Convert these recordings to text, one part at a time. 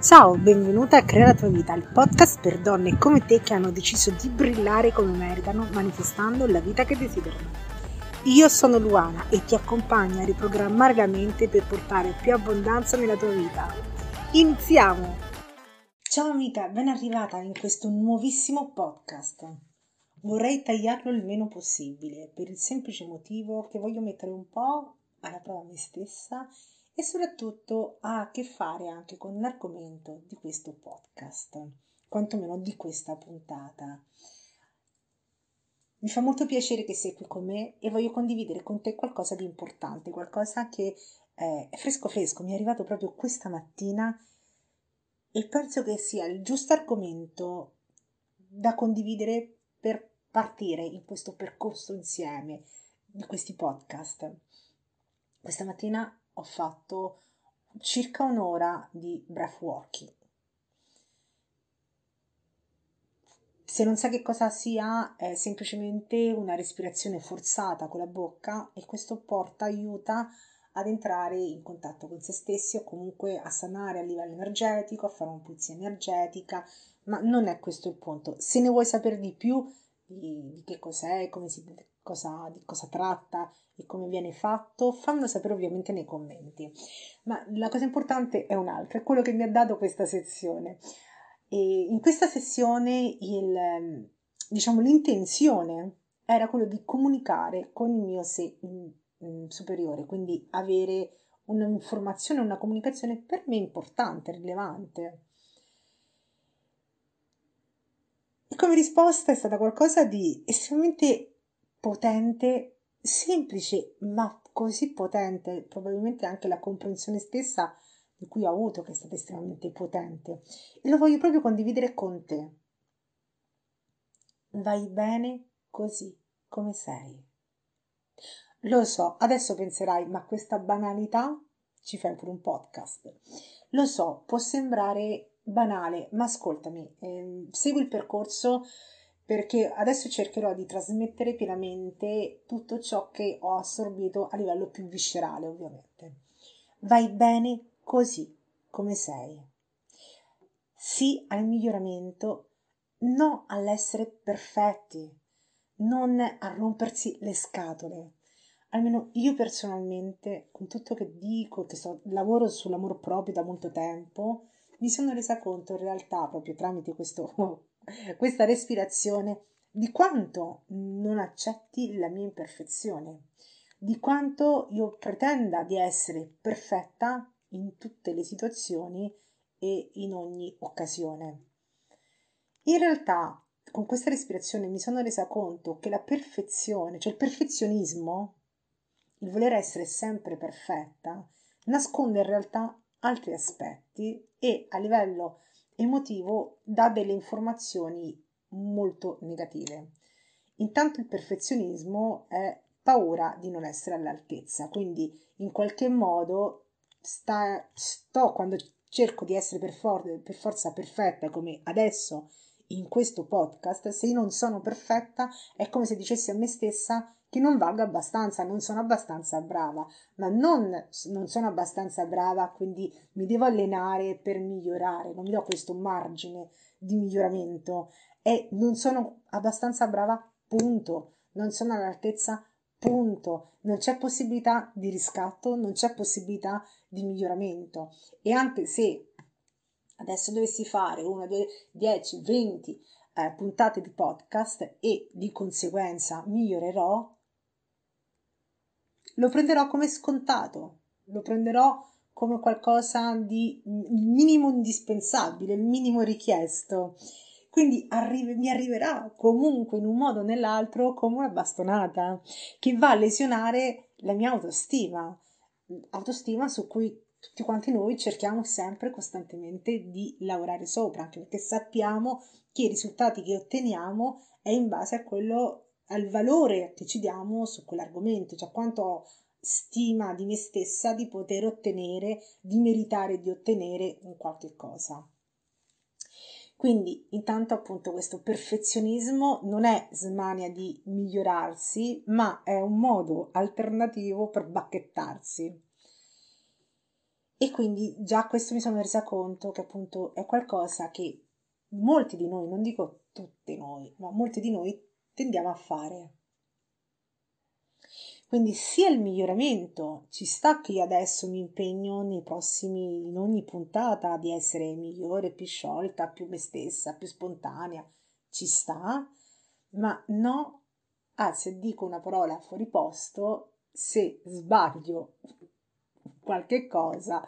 Ciao, benvenuta a Crea la tua vita, il podcast per donne come te che hanno deciso di brillare come meritano, manifestando la vita che desiderano. Io sono Luana e ti accompagno a riprogrammare la mente per portare più abbondanza nella tua vita. Iniziamo! Ciao amica, ben arrivata in questo nuovissimo podcast. Vorrei tagliarlo il meno possibile per il semplice motivo che voglio mettere un po' alla prova me stessa e soprattutto ha a che fare anche con l'argomento di questo podcast, quantomeno di questa puntata. Mi fa molto piacere che sei qui con me e voglio condividere con te qualcosa di importante, qualcosa che è fresco fresco, mi è arrivato proprio questa mattina e penso che sia il giusto argomento da condividere per partire in questo percorso insieme di questi podcast. Questa mattina ho fatto circa un'ora di breathworking. Se non sai che cosa sia, è semplicemente una respirazione forzata con la bocca e questo porta, aiuta ad entrare in contatto con se stessi o comunque a sanare a livello energetico, a fare una pulizia energetica, ma non è questo il punto. Se ne vuoi sapere di più di, di che cos'è, come si, cosa, di cosa tratta e come viene fatto, fammelo sapere ovviamente nei commenti. Ma la cosa importante è un'altra, è quello che mi ha dato questa sezione. E in questa sessione il, diciamo, l'intenzione era quello di comunicare con il mio sé superiore, quindi avere un'informazione, una comunicazione per me importante, rilevante. E come risposta è stata qualcosa di estremamente potente semplice ma così potente, probabilmente anche la comprensione stessa di cui ho avuto che è stata estremamente potente e lo voglio proprio condividere con te. Vai bene così come sei. Lo so, adesso penserai, ma questa banalità ci fai pure un podcast. Lo so, può sembrare banale, ma ascoltami, eh, segui il percorso perché adesso cercherò di trasmettere pienamente tutto ciò che ho assorbito a livello più viscerale, ovviamente. Vai bene così come sei. Sì al miglioramento, no all'essere perfetti, non a rompersi le scatole. Almeno io personalmente, con tutto che dico, che so, lavoro sull'amor proprio da molto tempo, mi sono resa conto in realtà proprio tramite questo questa respirazione di quanto non accetti la mia imperfezione, di quanto io pretenda di essere perfetta in tutte le situazioni e in ogni occasione. In realtà, con questa respirazione mi sono resa conto che la perfezione, cioè il perfezionismo, il voler essere sempre perfetta, nasconde in realtà altri aspetti e a livello emotivo dà delle informazioni molto negative. Intanto il perfezionismo è paura di non essere all'altezza, quindi in qualche modo sta, sto quando cerco di essere per, for- per forza perfetta come adesso in questo podcast, se io non sono perfetta è come se dicessi a me stessa che non valgo abbastanza, non sono abbastanza brava, ma non, non sono abbastanza brava, quindi mi devo allenare per migliorare, non mi do questo margine di miglioramento. E non sono abbastanza brava, punto, non sono all'altezza, punto, non c'è possibilità di riscatto, non c'è possibilità di miglioramento. E anche se adesso dovessi fare una, due, dieci, venti eh, puntate di podcast e di conseguenza migliorerò, lo prenderò come scontato, lo prenderò come qualcosa di minimo indispensabile, il minimo richiesto. Quindi arri- mi arriverà comunque in un modo o nell'altro come una bastonata che va a lesionare la mia autostima, autostima su cui tutti quanti noi cerchiamo sempre costantemente di lavorare sopra, anche perché sappiamo che i risultati che otteniamo è in base a quello al valore che ci diamo su quell'argomento, cioè quanto ho stima di me stessa di poter ottenere, di meritare di ottenere un qualche cosa. Quindi, intanto, appunto, questo perfezionismo non è smania di migliorarsi, ma è un modo alternativo per bacchettarsi. E quindi già questo mi sono resa conto che appunto è qualcosa che molti di noi, non dico tutti noi, ma molti di noi tendiamo a fare. Quindi sia il miglioramento, ci sta che io adesso mi impegno nei prossimi, in ogni puntata di essere migliore, più sciolta, più me stessa, più spontanea, ci sta, ma no, ah, se dico una parola fuori posto, se sbaglio qualche cosa,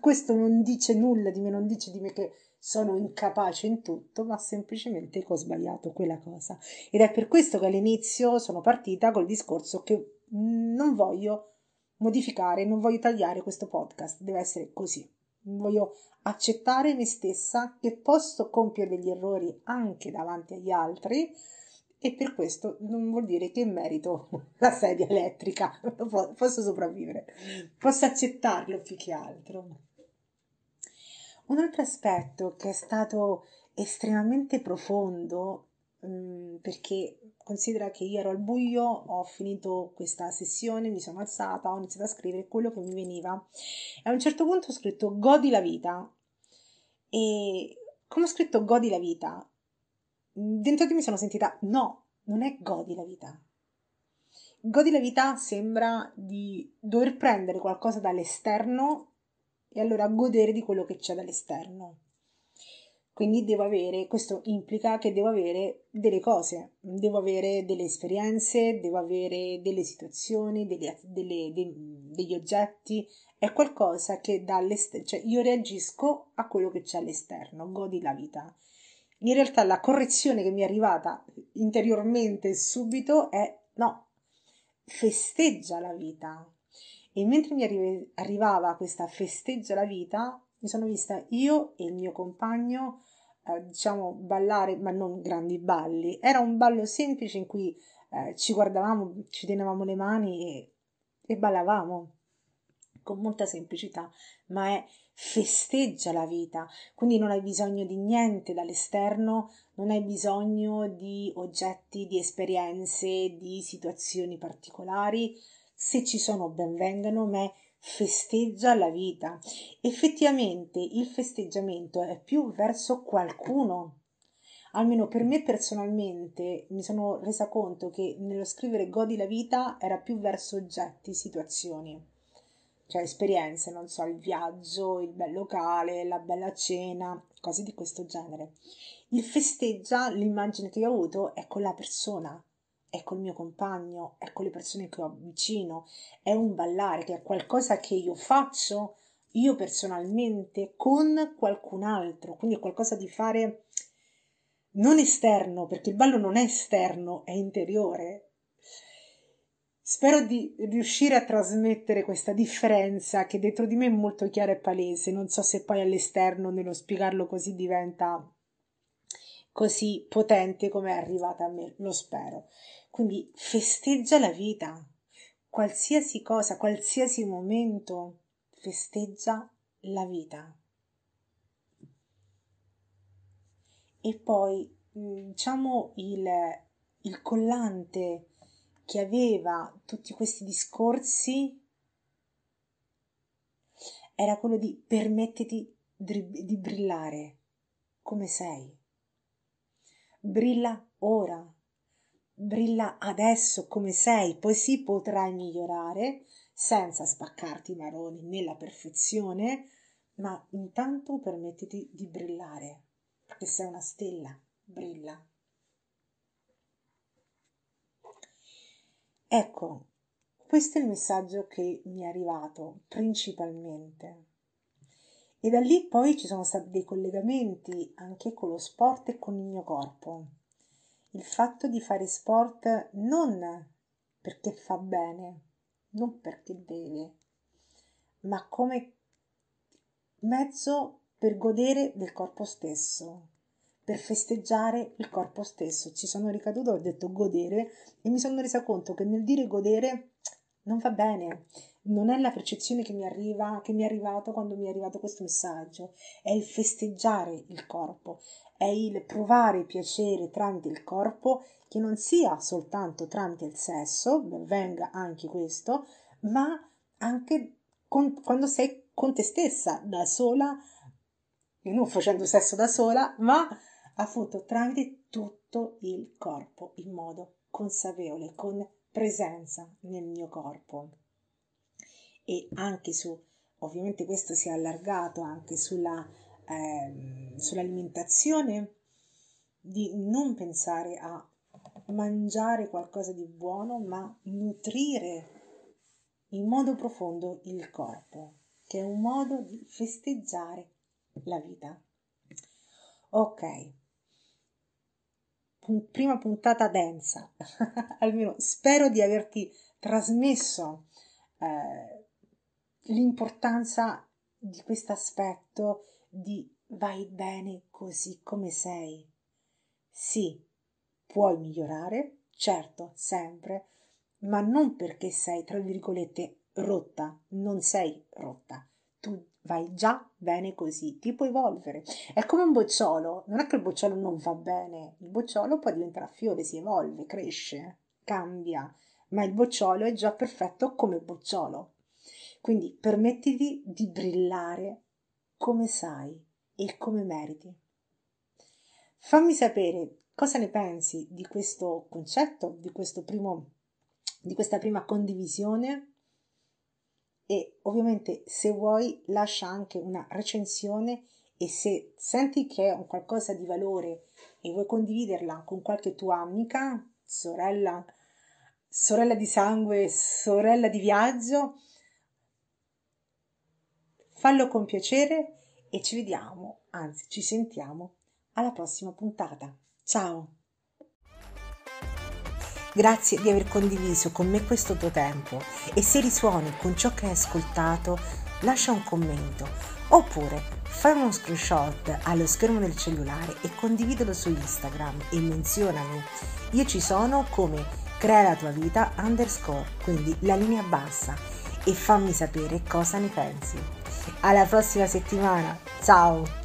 questo non dice nulla di me, non dice di me che sono incapace in tutto, ma semplicemente che ho sbagliato quella cosa. Ed è per questo che all'inizio sono partita col discorso che non voglio modificare, non voglio tagliare questo podcast, deve essere così. Voglio accettare me stessa che posso compiere degli errori anche davanti agli altri e per questo non vuol dire che merito la sedia elettrica, posso sopravvivere, posso accettarlo più che altro. Un altro aspetto che è stato estremamente profondo, mm, perché considera che io ero al buio, ho finito questa sessione, mi sono alzata, ho iniziato a scrivere quello che mi veniva. E a un certo punto ho scritto godi la vita e come ho scritto godi la vita, dentro di me sono sentita no, non è godi la vita. Godi la vita sembra di dover prendere qualcosa dall'esterno e allora godere di quello che c'è dall'esterno. Quindi devo avere, questo implica che devo avere delle cose, devo avere delle esperienze, devo avere delle situazioni, delle, delle, de, degli oggetti, è qualcosa che dall'esterno, cioè io reagisco a quello che c'è all'esterno, godi la vita. In realtà la correzione che mi è arrivata interiormente subito è no, festeggia la vita, e mentre mi arri- arrivava questa festeggia la vita, mi sono vista io e il mio compagno, eh, diciamo, ballare, ma non grandi balli. Era un ballo semplice in cui eh, ci guardavamo, ci tenevamo le mani e, e ballavamo con molta semplicità, ma è festeggia la vita, quindi non hai bisogno di niente dall'esterno, non hai bisogno di oggetti, di esperienze, di situazioni particolari, se ci sono benvengano, ma festeggia la vita. Effettivamente il festeggiamento è più verso qualcuno. Almeno per me personalmente mi sono resa conto che nello scrivere godi la vita era più verso oggetti, situazioni, cioè esperienze, non so, il viaggio, il bel locale, la bella cena, cose di questo genere. Il festeggia, l'immagine che ho avuto è con la persona, è col mio compagno, è con le persone che ho vicino, è un ballare che è qualcosa che io faccio io personalmente con qualcun altro, quindi è qualcosa di fare non esterno, perché il ballo non è esterno, è interiore. Spero di riuscire a trasmettere questa differenza che dentro di me è molto chiara e palese, non so se poi all'esterno nello spiegarlo così diventa così potente come è arrivata a me, lo spero. Quindi festeggia la vita, qualsiasi cosa, qualsiasi momento, festeggia la vita. E poi, mm, diciamo, il, il collante che aveva tutti questi discorsi era quello di permettiti di brillare come sei. Brilla ora brilla adesso come sei, poi sì potrai migliorare senza spaccarti i maroni nella perfezione, ma intanto permettiti di brillare, perché sei una stella, brilla. Ecco, questo è il messaggio che mi è arrivato principalmente. E da lì poi ci sono stati dei collegamenti anche con lo sport e con il mio corpo il fatto di fare sport non perché fa bene, non perché deve, ma come mezzo per godere del corpo stesso, per festeggiare il corpo stesso. Ci sono ricaduto, ho detto godere e mi sono resa conto che nel dire godere non va bene, non è la percezione che mi arriva, che mi è arrivato quando mi è arrivato questo messaggio, è il festeggiare il corpo, è il provare piacere tramite il corpo che non sia soltanto tramite il sesso, venga anche questo, ma anche con, quando sei con te stessa, da sola, non facendo sesso da sola, ma appunto tramite tutto il corpo in modo consapevole, con presenza nel mio corpo. E anche su, ovviamente questo si è allargato anche sulla, eh, sull'alimentazione, di non pensare a mangiare qualcosa di buono, ma nutrire in modo profondo il corpo, che è un modo di festeggiare la vita. Ok, prima puntata densa, almeno spero di averti trasmesso eh, l'importanza di questo aspetto di vai bene così come sei. Sì, puoi migliorare, certo, sempre, ma non perché sei, tra virgolette, rotta, non sei rotta, tu vai già bene così, ti puoi evolvere. È come un bocciolo, non è che il bocciolo non va bene, il bocciolo poi diventa fiore, si evolve, cresce, cambia, ma il bocciolo è già perfetto come bocciolo. Quindi permettiti di brillare come sai e come meriti. Fammi sapere cosa ne pensi di questo concetto, di, questo primo, di questa prima condivisione e ovviamente se vuoi lascia anche una recensione e se senti che è un qualcosa di valore e vuoi condividerla con qualche tua amica, sorella, sorella di sangue, sorella di viaggio, fallo con piacere e ci vediamo, anzi ci sentiamo alla prossima puntata. Ciao! Grazie di aver condiviso con me questo tuo tempo e se risuoni con ciò che hai ascoltato, lascia un commento oppure fai uno screenshot allo schermo del cellulare e condividilo su Instagram e menzionami. Io ci sono come crea la tua vita underscore, quindi la linea bassa e fammi sapere cosa ne pensi. Alla prossima settimana, ciao!